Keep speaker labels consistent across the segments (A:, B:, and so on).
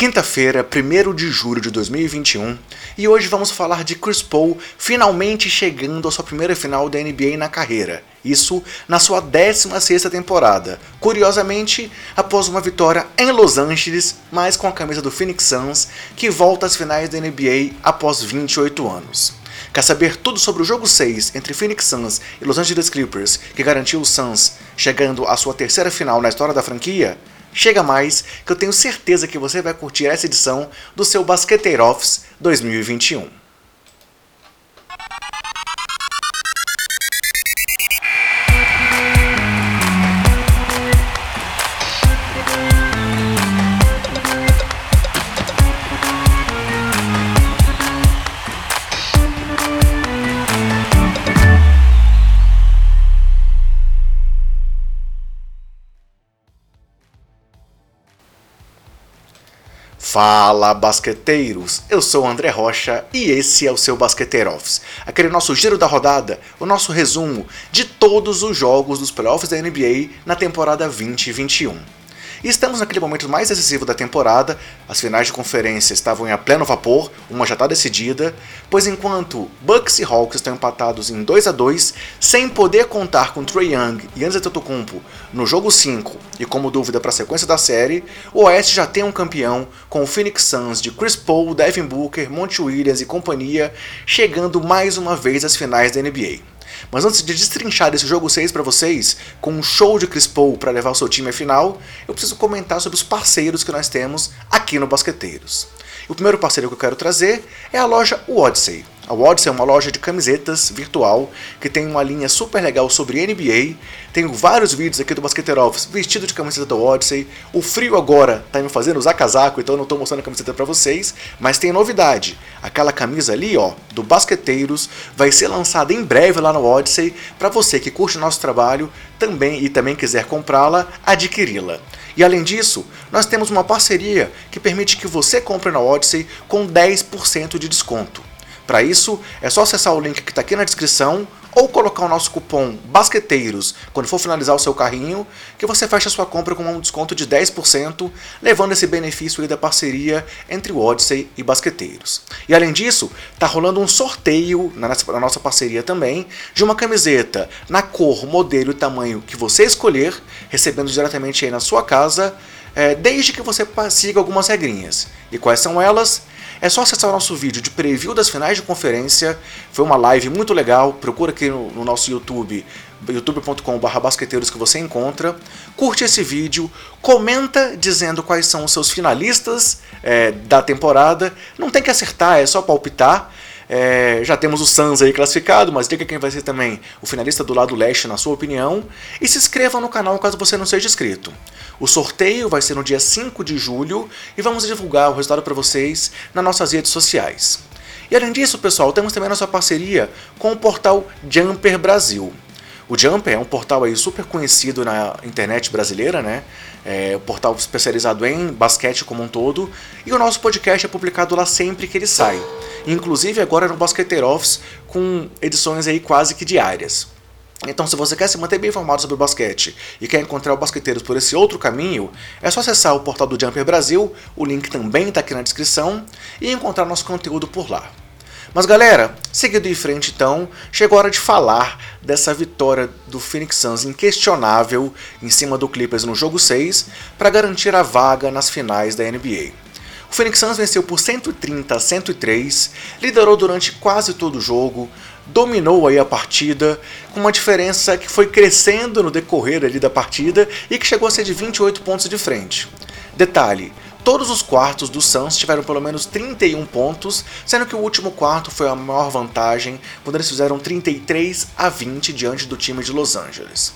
A: Quinta-feira, 1 de julho de 2021, e hoje vamos falar de Chris Paul finalmente chegando à sua primeira final da NBA na carreira. Isso na sua 16ª temporada. Curiosamente, após uma vitória em Los Angeles, mas com a camisa do Phoenix Suns, que volta às finais da NBA após 28 anos. Quer saber tudo sobre o jogo 6 entre Phoenix Suns e Los Angeles Clippers, que garantiu os Suns chegando à sua terceira final na história da franquia? Chega mais, que eu tenho certeza que você vai curtir essa edição do seu Basqueteiro Office 2021. Fala basqueteiros, eu sou o André Rocha e esse é o seu Basqueteiro Office, aquele nosso giro da rodada, o nosso resumo de todos os jogos dos playoffs da NBA na temporada 2021. E estamos naquele momento mais decisivo da temporada, as finais de conferência estavam em a pleno vapor, uma já está decidida, pois enquanto Bucks e Hawks estão empatados em 2 a 2 sem poder contar com Trey Young e Antetokounmpo no jogo 5 e como dúvida para a sequência da série, o Oeste já tem um campeão com o Phoenix Suns de Chris Paul, Devin Booker, Monty Williams e companhia chegando mais uma vez às finais da NBA. Mas antes de destrinchar esse jogo 6 para vocês, com um show de Chris Paul para levar o seu time à final, eu preciso comentar sobre os parceiros que nós temos aqui no Basqueteiros. O primeiro parceiro que eu quero trazer é a loja Odyssey. A Odyssey é uma loja de camisetas virtual que tem uma linha super legal sobre NBA. Tenho vários vídeos aqui do Basqueteiro Office vestido de camiseta da Odyssey. O frio agora tá me fazendo usar casaco, então eu não estou mostrando a camiseta para vocês. Mas tem novidade. Aquela camisa ali, ó, do Basqueteiros, vai ser lançada em breve lá no Odyssey para você que curte o nosso trabalho também e também quiser comprá-la, adquiri-la. E além disso, nós temos uma parceria que permite que você compre na Odyssey com 10% de desconto. Para isso, é só acessar o link que está aqui na descrição ou colocar o nosso cupom BASQUETEIROS quando for finalizar o seu carrinho, que você fecha sua compra com um desconto de 10%, levando esse benefício aí da parceria entre o Odyssey e Basqueteiros. E além disso, tá rolando um sorteio na nossa parceria também de uma camiseta na cor, modelo e tamanho que você escolher, recebendo diretamente aí na sua casa, é, desde que você siga algumas regrinhas. E quais são elas? É só acessar o nosso vídeo de preview das finais de conferência. Foi uma live muito legal. Procura aqui no, no nosso YouTube, youtube.com.br basqueteiros que você encontra. Curte esse vídeo, comenta dizendo quais são os seus finalistas é, da temporada. Não tem que acertar, é só palpitar. É, já temos o Suns aí classificado, mas diga quem vai ser também o finalista do lado leste, na sua opinião. E se inscreva no canal caso você não seja inscrito. O sorteio vai ser no dia 5 de julho e vamos divulgar o resultado para vocês nas nossas redes sociais. E além disso, pessoal, temos também a nossa parceria com o portal Jumper Brasil. O Jumper é um portal aí super conhecido na internet brasileira, né? É um portal especializado em basquete como um todo. E o nosso podcast é publicado lá sempre que ele sai. Inclusive agora no Basqueteiro Office com edições aí quase que diárias. Então, se você quer se manter bem informado sobre o basquete e quer encontrar o basqueteiros por esse outro caminho, é só acessar o portal do Jumper Brasil, o link também está aqui na descrição, e encontrar nosso conteúdo por lá. Mas galera, seguindo em frente então, chegou a hora de falar dessa vitória do Phoenix Suns inquestionável em cima do Clippers no jogo 6 para garantir a vaga nas finais da NBA. O Phoenix Suns venceu por 130 a 103, liderou durante quase todo o jogo, dominou aí a partida, com uma diferença que foi crescendo no decorrer ali da partida e que chegou a ser de 28 pontos de frente. Detalhe, Todos os quartos do Suns tiveram pelo menos 31 pontos, sendo que o último quarto foi a maior vantagem, quando eles fizeram 33 a 20 diante do time de Los Angeles.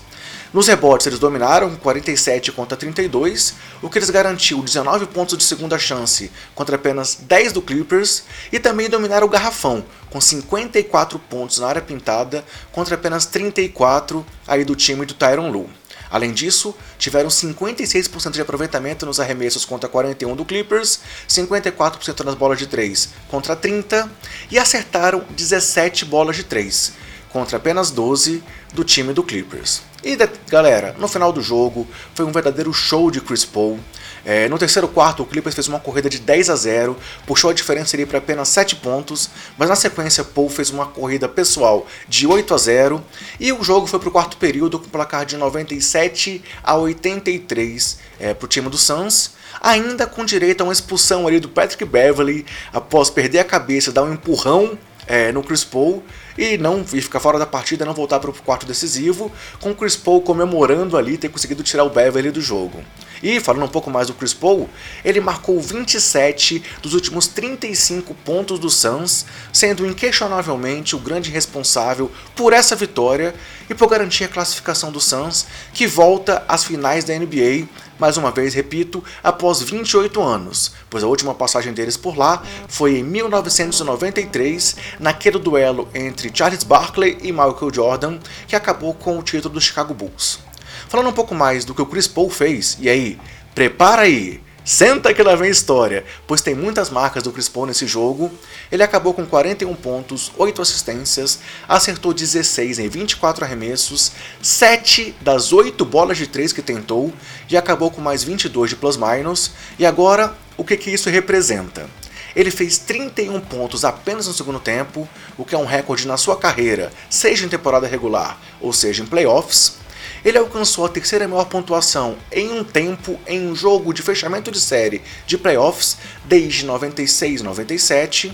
A: Nos rebotes eles dominaram 47 contra 32, o que lhes garantiu 19 pontos de segunda chance contra apenas 10 do Clippers, e também dominaram o garrafão com 54 pontos na área pintada contra apenas 34 aí do time do Tyron Lue. Além disso, tiveram 56% de aproveitamento nos arremessos contra 41 do Clippers, 54% nas bolas de 3 contra 30 e acertaram 17 bolas de 3, contra apenas 12 do time do Clippers. E galera, no final do jogo foi um verdadeiro show de Chris Paul. É, no terceiro quarto, o Clippers fez uma corrida de 10 a 0, puxou a diferença ali para apenas 7 pontos, mas na sequência Paul fez uma corrida pessoal de 8 a 0 e o jogo foi para o quarto período com placar de 97 a 83 é, para o time do Suns, ainda com direito a uma expulsão ali do Patrick Beverly após perder a cabeça, dar um empurrão é, no Chris Paul e não e ficar fora da partida, não voltar para o quarto decisivo, com o Chris Paul comemorando ali ter conseguido tirar o Beverly do jogo. E falando um pouco mais do Chris Paul, ele marcou 27 dos últimos 35 pontos do Suns, sendo inquestionavelmente o grande responsável por essa vitória e por garantir a classificação do Suns, que volta às finais da NBA, mais uma vez repito, após 28 anos, pois a última passagem deles por lá foi em 1993, naquele duelo entre Charles Barkley e Michael Jordan, que acabou com o título do Chicago Bulls. Falando um pouco mais do que o Chris Paul fez, e aí, prepara aí, senta que lá vem história, pois tem muitas marcas do Chris Paul nesse jogo. Ele acabou com 41 pontos, 8 assistências, acertou 16 em 24 arremessos, 7 das 8 bolas de 3 que tentou e acabou com mais 22 de plus-minus. E agora, o que, que isso representa? Ele fez 31 pontos apenas no segundo tempo, o que é um recorde na sua carreira, seja em temporada regular ou seja em playoffs. Ele alcançou a terceira maior pontuação em um tempo em um jogo de fechamento de série de playoffs desde 96-97.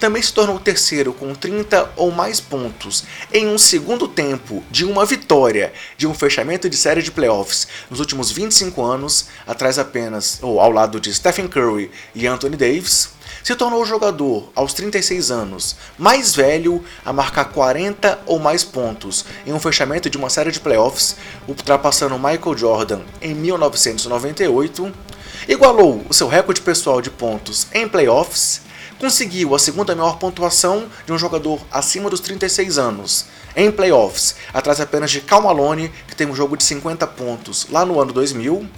A: Também se tornou terceiro com 30 ou mais pontos em um segundo tempo de uma vitória de um fechamento de série de playoffs. Nos últimos 25 anos, atrás apenas ou ao lado de Stephen Curry e Anthony Davis se tornou o jogador, aos 36 anos, mais velho a marcar 40 ou mais pontos em um fechamento de uma série de playoffs, ultrapassando Michael Jordan em 1998, igualou o seu recorde pessoal de pontos em playoffs, conseguiu a segunda maior pontuação de um jogador acima dos 36 anos em playoffs, atrás apenas de Cal Malone, que tem um jogo de 50 pontos lá no ano 2000,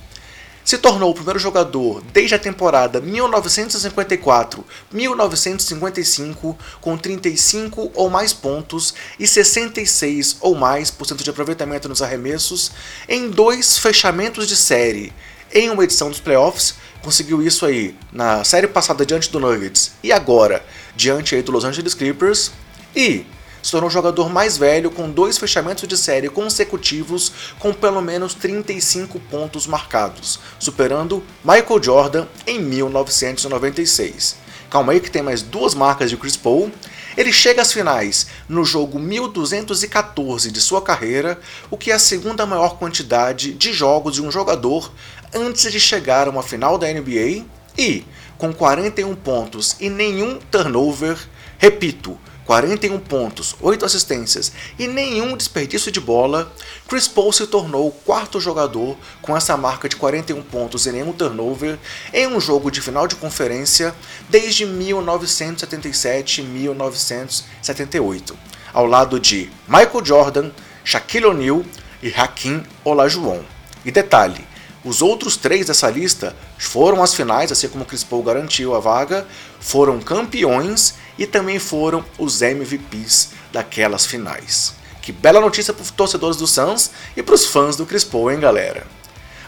A: se tornou o primeiro jogador desde a temporada 1954-1955 com 35 ou mais pontos e 66 ou mais por cento de aproveitamento nos arremessos em dois fechamentos de série. Em uma edição dos playoffs, conseguiu isso aí na série passada diante do Nuggets e agora diante aí do Los Angeles Clippers. E se tornou o jogador mais velho com dois fechamentos de série consecutivos com pelo menos 35 pontos marcados, superando Michael Jordan em 1996. Calma aí que tem mais duas marcas de Chris Paul. Ele chega às finais no jogo 1214 de sua carreira, o que é a segunda maior quantidade de jogos de um jogador antes de chegar a uma final da NBA e, com 41 pontos e nenhum turnover, repito, 41 pontos, 8 assistências e nenhum desperdício de bola, Chris Paul se tornou o quarto jogador com essa marca de 41 pontos e nenhum turnover em um jogo de final de conferência desde 1977 1978, ao lado de Michael Jordan, Shaquille O'Neal e Hakim Olajuwon. E detalhe, os outros três dessa lista foram às finais, assim como Chris Paul garantiu a vaga, foram campeões e também foram os MVPs daquelas finais. Que bela notícia para os torcedores do Suns e para os fãs do Chris Paul, hein, galera?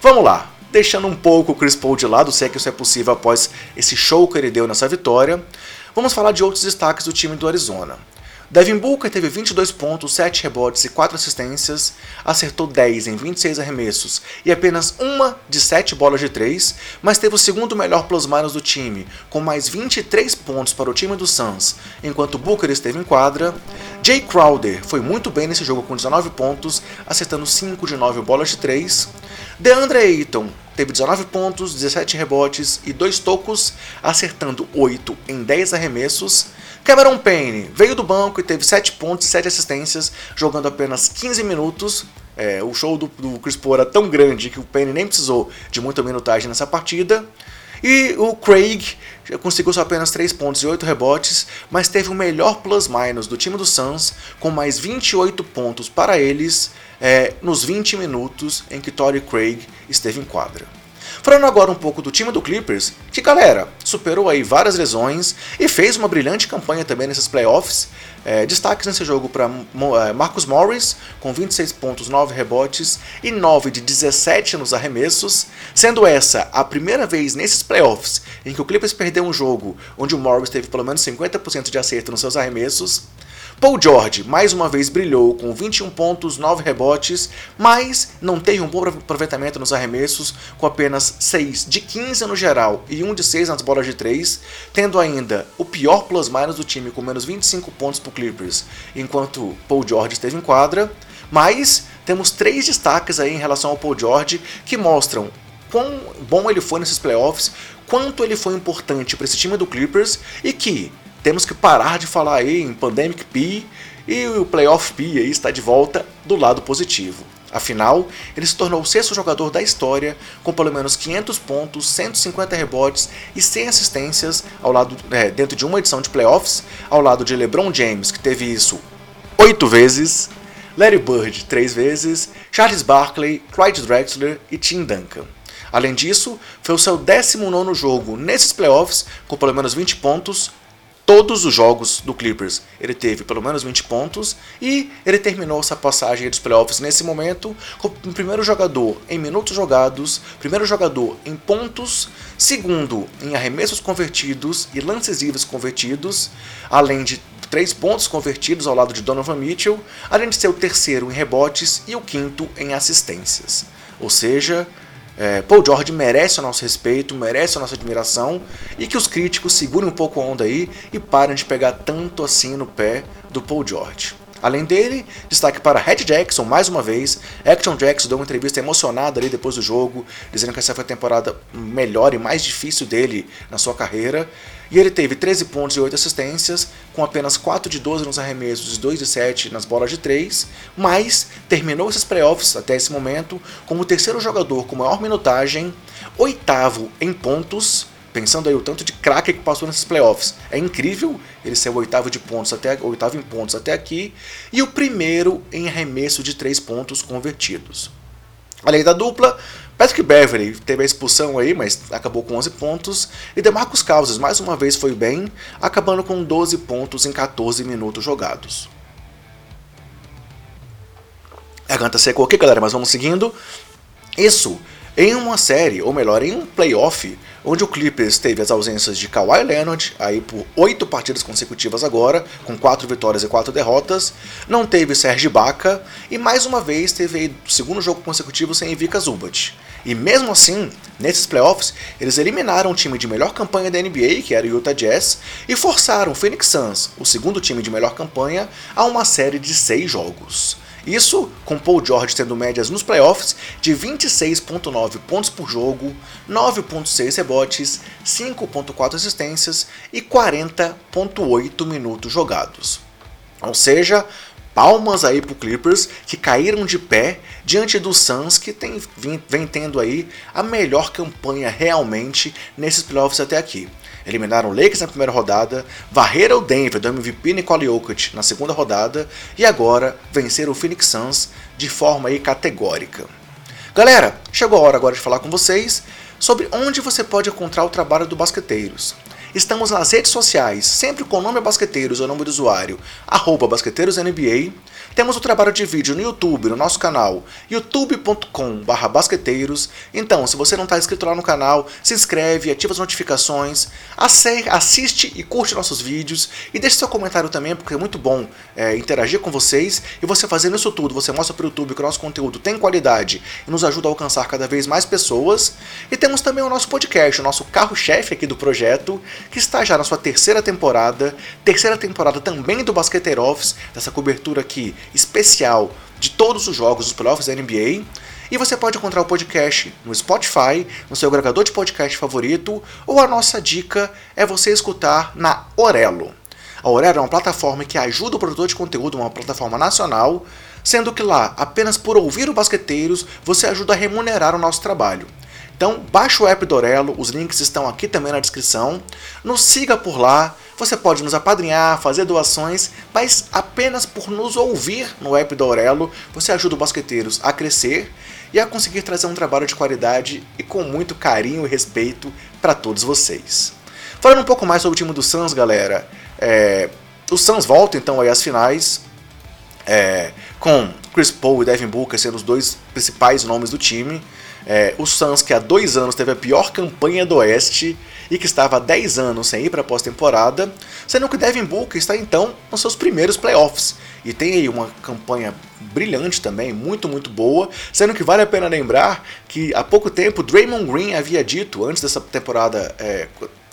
A: Vamos lá, deixando um pouco o Chris Paul de lado, se é que isso é possível após esse show que ele deu nessa vitória, vamos falar de outros destaques do time do Arizona. Devin Booker teve 22 pontos, 7 rebotes e 4 assistências, acertou 10 em 26 arremessos e apenas uma de 7 bolas de 3, mas teve o segundo melhor plus-minus do time, com mais 23 pontos para o time do Suns, enquanto Booker esteve em quadra. Jay Crowder foi muito bem nesse jogo com 19 pontos, acertando 5 de 9 bolas de 3. DeAndre Ayton teve 19 pontos, 17 rebotes e 2 tocos, acertando 8 em 10 arremessos. Cameron Payne veio do banco e teve 7 pontos e 7 assistências, jogando apenas 15 minutos. É, o show do, do Chris Paul era tão grande que o Payne nem precisou de muita minutagem nessa partida. E o Craig conseguiu só apenas 3 pontos e 8 rebotes, mas teve o melhor plus-minus do time do Suns, com mais 28 pontos para eles é, nos 20 minutos em que Torrey Craig esteve em quadra. Falando agora um pouco do time do Clippers, que galera, superou aí várias lesões e fez uma brilhante campanha também nesses playoffs. É, destaques nesse jogo para é, Marcus Morris, com 26 pontos, 9 rebotes e 9 de 17 nos arremessos, sendo essa a primeira vez nesses playoffs em que o Clippers perdeu um jogo onde o Morris teve pelo menos 50% de acerto nos seus arremessos. Paul George mais uma vez brilhou com 21 pontos, 9 rebotes, mas não teve um bom aproveitamento nos arremessos, com apenas 6 de 15 no geral e 1 de 6 nas bolas de 3, tendo ainda o pior plus-minus do time com menos 25 pontos para Clippers, enquanto Paul George esteve em quadra. Mas temos três destaques aí em relação ao Paul George que mostram quão bom ele foi nesses playoffs, quanto ele foi importante para esse time do Clippers e que temos que parar de falar aí em Pandemic P e o Playoff P aí está de volta do lado positivo. Afinal, ele se tornou o sexto jogador da história com pelo menos 500 pontos, 150 rebotes e 100 assistências ao lado, é, dentro de uma edição de playoffs, ao lado de LeBron James, que teve isso oito vezes, Larry Bird três vezes, Charles Barkley, Clyde Drexler e Tim Duncan. Além disso, foi o seu 19 jogo nesses playoffs com pelo menos 20 pontos, todos os jogos do Clippers ele teve pelo menos 20 pontos e ele terminou essa passagem dos playoffs nesse momento como primeiro jogador em minutos jogados, primeiro jogador em pontos, segundo em arremessos convertidos e lances livres convertidos, além de três pontos convertidos ao lado de Donovan Mitchell, além de ser o terceiro em rebotes e o quinto em assistências. Ou seja, é, Paul George merece o nosso respeito, merece a nossa admiração e que os críticos segurem um pouco a onda aí e parem de pegar tanto assim no pé do Paul George. Além dele, destaque para Red Jackson mais uma vez. Action Jackson deu uma entrevista emocionada ali depois do jogo, dizendo que essa foi a temporada melhor e mais difícil dele na sua carreira. E ele teve 13 pontos e 8 assistências, com apenas 4 de 12 nos arremessos e 2 de 7 nas bolas de 3, mas terminou esses playoffs até esse momento como o terceiro jogador com maior minutagem, oitavo em pontos pensando aí o tanto de craque que passou nesses playoffs. É incrível ele ser o oitavo de pontos até oitavo em pontos até aqui e o primeiro em arremesso de três pontos convertidos. Além da dupla, Patrick Beverly teve a expulsão aí, mas acabou com 11 pontos. E DeMarcus Cousins mais uma vez foi bem, acabando com 12 pontos em 14 minutos jogados. A garganta secou aqui, galera, mas vamos seguindo. Isso em uma série, ou melhor, em um playoff, onde o Clippers teve as ausências de Kawhi Leonard, aí por oito partidas consecutivas agora, com quatro vitórias e quatro derrotas, não teve Serge Ibaka, e mais uma vez teve aí o segundo jogo consecutivo sem Ivica Zubat. E mesmo assim, nesses playoffs, eles eliminaram o time de melhor campanha da NBA, que era o Utah Jazz, e forçaram o Phoenix Suns, o segundo time de melhor campanha, a uma série de seis jogos. Isso com Paul George tendo médias nos playoffs de 26,9 pontos por jogo, 9,6 rebotes, 5,4 assistências e 40,8 minutos jogados. Ou seja, palmas aí pro Clippers que caíram de pé diante do Suns que tem, vem, vem tendo aí a melhor campanha realmente nesses playoffs até aqui eliminaram o Lakers na primeira rodada, varreram o Denver do MVP Nicole Jokic na segunda rodada e agora venceram o Phoenix Suns de forma aí categórica. Galera, chegou a hora agora de falar com vocês sobre onde você pode encontrar o trabalho do Basqueteiros. Estamos nas redes sociais, sempre com o nome Basqueteiros ou nome do usuário, arroba BasqueteirosNBA. Temos o trabalho de vídeo no YouTube, no nosso canal, youtube.com.br basqueteiros. Então, se você não está inscrito lá no canal, se inscreve, ativa as notificações, assiste e curte nossos vídeos e deixe seu comentário também, porque é muito bom é, interagir com vocês. E você fazendo isso tudo, você mostra para o YouTube que o nosso conteúdo tem qualidade e nos ajuda a alcançar cada vez mais pessoas. E temos também o nosso podcast, o nosso carro-chefe aqui do projeto, que está já na sua terceira temporada, terceira temporada também do Basqueteiro Office, dessa cobertura aqui especial de todos os jogos dos playoffs da NBA. E você pode encontrar o podcast no Spotify, no seu agregador de podcast favorito, ou a nossa dica é você escutar na Orelo. A Orelo é uma plataforma que ajuda o produtor de conteúdo, uma plataforma nacional, sendo que lá, apenas por ouvir o Basqueteiros, você ajuda a remunerar o nosso trabalho. Então, baixe o app do Orelo, os links estão aqui também na descrição. Nos siga por lá. Você pode nos apadrinhar, fazer doações, mas apenas por nos ouvir no app do Aurelo, você ajuda o Basqueteiros a crescer e a conseguir trazer um trabalho de qualidade e com muito carinho e respeito para todos vocês. Falando um pouco mais sobre o time do Suns, galera, é, o Suns volta então aí às finais, é, com Chris Paul e Devin Booker sendo os dois principais nomes do time. É, o Suns, que há dois anos teve a pior campanha do Oeste e que estava há 10 anos sem ir para a pós-temporada, sendo que Devin Booker está então nos seus primeiros playoffs. E tem aí uma campanha brilhante também, muito, muito boa, sendo que vale a pena lembrar que há pouco tempo Draymond Green havia dito, antes dessa temporada é,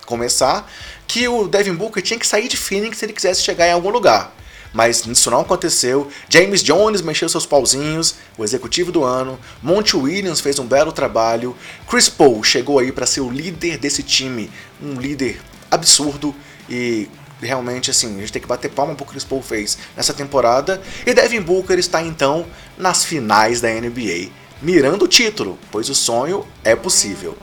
A: começar, que o Devin Booker tinha que sair de Phoenix se ele quisesse chegar em algum lugar mas isso não aconteceu. James Jones mexeu seus pauzinhos, o executivo do ano. Monty Williams fez um belo trabalho. Chris Paul chegou aí para ser o líder desse time, um líder absurdo e realmente assim, a gente tem que bater palma pro Chris Paul fez nessa temporada. E Devin Booker está então nas finais da NBA, mirando o título, pois o sonho é possível.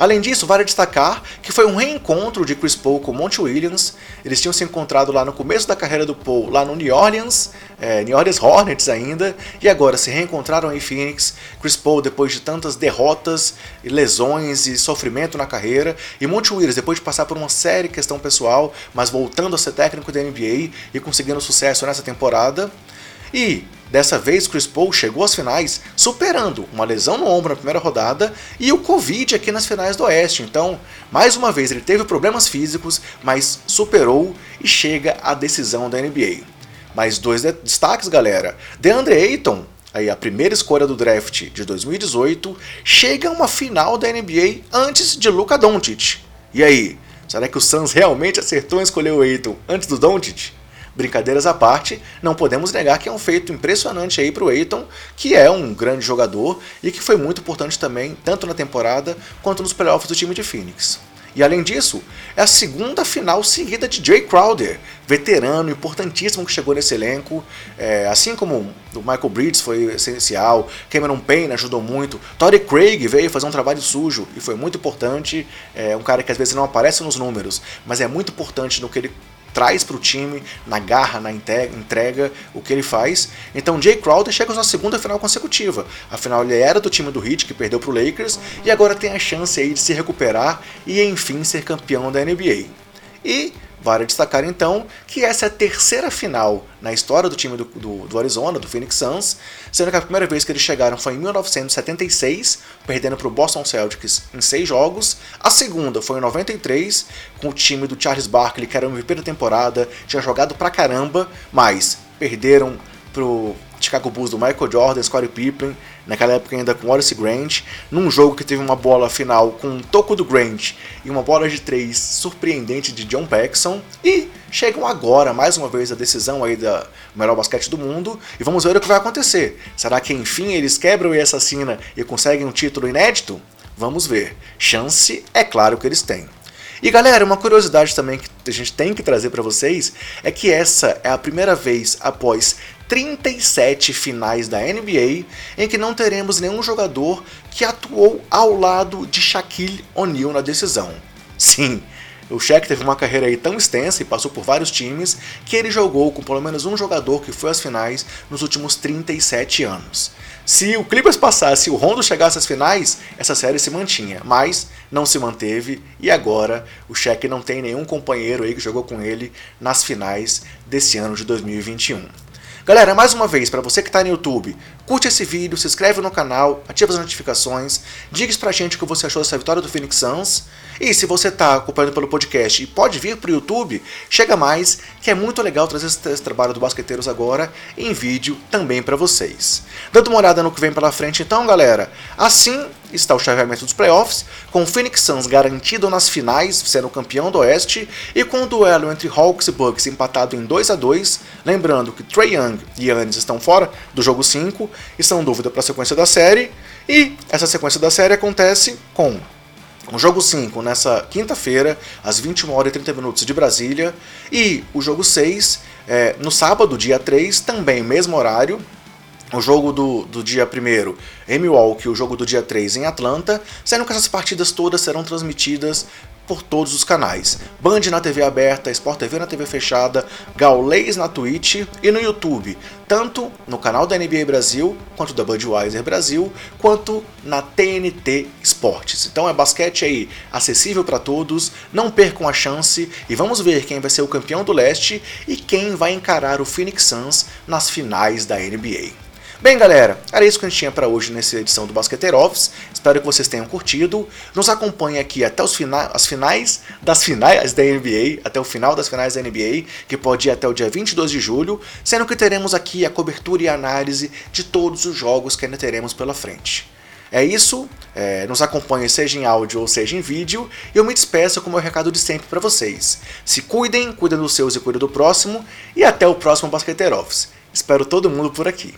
A: Além disso, vale destacar que foi um reencontro de Chris Paul com Monty Williams. Eles tinham se encontrado lá no começo da carreira do Paul, lá no New Orleans, é, New Orleans Hornets ainda, e agora se reencontraram em Phoenix. Chris Paul, depois de tantas derrotas, lesões e sofrimento na carreira, e Monty Williams, depois de passar por uma séria questão pessoal, mas voltando a ser técnico da NBA e conseguindo sucesso nessa temporada. E dessa vez Chris Paul chegou às finais superando uma lesão no ombro na primeira rodada e o Covid aqui nas finais do Oeste. Então, mais uma vez ele teve problemas físicos, mas superou e chega à decisão da NBA. Mais dois destaques, galera. DeAndre Ayton, aí a primeira escolha do draft de 2018, chega a uma final da NBA antes de Luka Doncic. E aí, será que o Suns realmente acertou em escolher o Ayton antes do Doncic? Brincadeiras à parte, não podemos negar que é um feito impressionante aí para o Eiton, que é um grande jogador e que foi muito importante também, tanto na temporada quanto nos playoffs do time de Phoenix. E além disso, é a segunda final seguida de Jay Crowder, veterano importantíssimo que chegou nesse elenco. É, assim como o Michael Bridges foi essencial, Cameron Payne ajudou muito, Tory Craig veio fazer um trabalho sujo e foi muito importante. É um cara que às vezes não aparece nos números, mas é muito importante no que ele traz para o time, na garra, na entrega, o que ele faz. Então Jay Crowder chega na segunda final consecutiva. Afinal, ele era do time do Heat, que perdeu para o Lakers, e agora tem a chance aí de se recuperar e enfim ser campeão da NBA. E Vale destacar então que essa é a terceira final na história do time do, do, do, Arizona, do Phoenix Suns, sendo que a primeira vez que eles chegaram foi em 1976, perdendo para o Boston Celtics em seis jogos. A segunda foi em 93, com o time do Charles Barkley, que era o MVP da temporada, tinha jogado pra caramba, mas perderam pro Chicago Bulls do Michael Jordan, Scottie Pippen, naquela época ainda com Horace Grant, num jogo que teve uma bola final com um toco do Grant e uma bola de três surpreendente de John Paxson, e chegam agora, mais uma vez, a decisão aí da melhor basquete do mundo, e vamos ver o que vai acontecer. Será que enfim eles quebram e assassina e conseguem um título inédito? Vamos ver. Chance é claro que eles têm. E galera, uma curiosidade também que a gente tem que trazer para vocês é que essa é a primeira vez após 37 finais da NBA em que não teremos nenhum jogador que atuou ao lado de Shaquille O'Neal na decisão. Sim, o Shaq teve uma carreira aí tão extensa e passou por vários times que ele jogou com pelo menos um jogador que foi às finais nos últimos 37 anos. Se o Clippers passasse e o Rondo chegasse às finais, essa série se mantinha, mas não se manteve e agora o Shaq não tem nenhum companheiro aí que jogou com ele nas finais desse ano de 2021. Galera, mais uma vez, para você que está no YouTube, curte esse vídeo, se inscreve no canal, ativa as notificações, diga pra gente o que você achou dessa vitória do Phoenix Suns. E se você está acompanhando pelo podcast e pode vir para o YouTube, chega mais, que é muito legal trazer esse trabalho do Basqueteiros agora em vídeo também para vocês. Dando uma olhada no que vem pela frente então, galera. Assim está o chaveamento dos playoffs, com o Phoenix Suns garantido nas finais, sendo campeão do Oeste, e com o duelo entre Hawks e Bucks empatado em 2 a 2 lembrando que Trey Young e Yannis estão fora do jogo 5 e são dúvida para a sequência da série, e essa sequência da série acontece com o jogo 5 nessa quinta-feira, às 21 horas e 30 minutos de Brasília, e o jogo 6 é, no sábado, dia 3, também mesmo horário, o jogo do, do dia 1 em Milwaukee, o jogo do dia 3 em Atlanta, sendo que essas partidas todas serão transmitidas por todos os canais. Band na TV aberta, Sport TV na TV fechada, Gaulês na Twitch e no YouTube, tanto no canal da NBA Brasil, quanto da Budweiser Brasil, quanto na TNT Esportes. Então é basquete aí acessível para todos, não percam a chance e vamos ver quem vai ser o campeão do leste e quem vai encarar o Phoenix Suns nas finais da NBA. Bem, galera, era isso que a gente tinha para hoje nessa edição do Basqueteiro Office. Espero que vocês tenham curtido. Nos acompanhe aqui até os fina as finais das finais da NBA, até o final das finais da NBA, que pode ir até o dia 22 de julho, sendo que teremos aqui a cobertura e análise de todos os jogos que ainda teremos pela frente. É isso, é, nos acompanhe seja em áudio ou seja em vídeo, e eu me despeço com o meu recado de sempre para vocês. Se cuidem, cuidem dos seus e cuidem do próximo, e até o próximo Basqueteiro Office. Espero todo mundo por aqui.